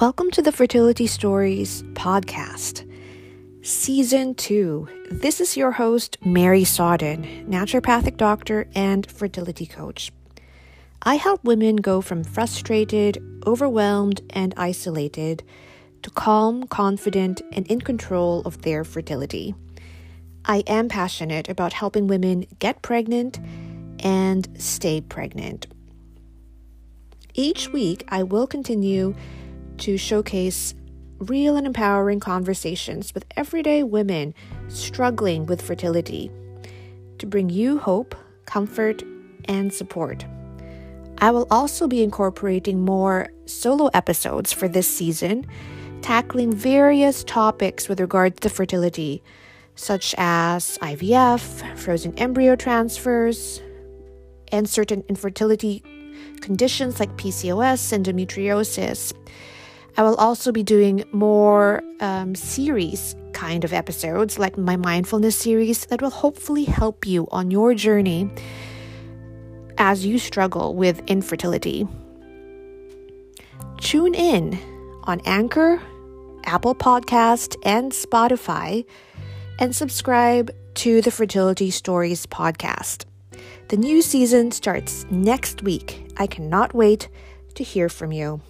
Welcome to the Fertility Stories podcast, season two. This is your host, Mary Sodden, naturopathic doctor and fertility coach. I help women go from frustrated, overwhelmed, and isolated to calm, confident, and in control of their fertility. I am passionate about helping women get pregnant and stay pregnant. Each week, I will continue to showcase real and empowering conversations with everyday women struggling with fertility to bring you hope, comfort, and support. I will also be incorporating more solo episodes for this season, tackling various topics with regards to fertility, such as IVF, frozen embryo transfers, and certain infertility conditions like PCOS, and endometriosis. I will also be doing more um, series kind of episodes, like my mindfulness series, that will hopefully help you on your journey as you struggle with infertility. Tune in on Anchor, Apple Podcast, and Spotify, and subscribe to the Fertility Stories podcast. The new season starts next week. I cannot wait to hear from you.